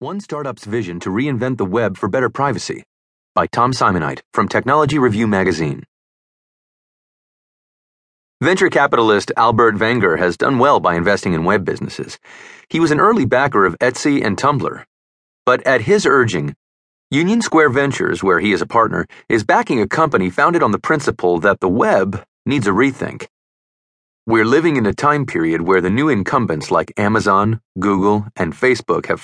One Startup's Vision to Reinvent the Web for Better Privacy by Tom Simonite from Technology Review Magazine. Venture capitalist Albert Wenger has done well by investing in web businesses. He was an early backer of Etsy and Tumblr. But at his urging, Union Square Ventures, where he is a partner, is backing a company founded on the principle that the web needs a rethink. We're living in a time period where the new incumbents like Amazon, Google, and Facebook have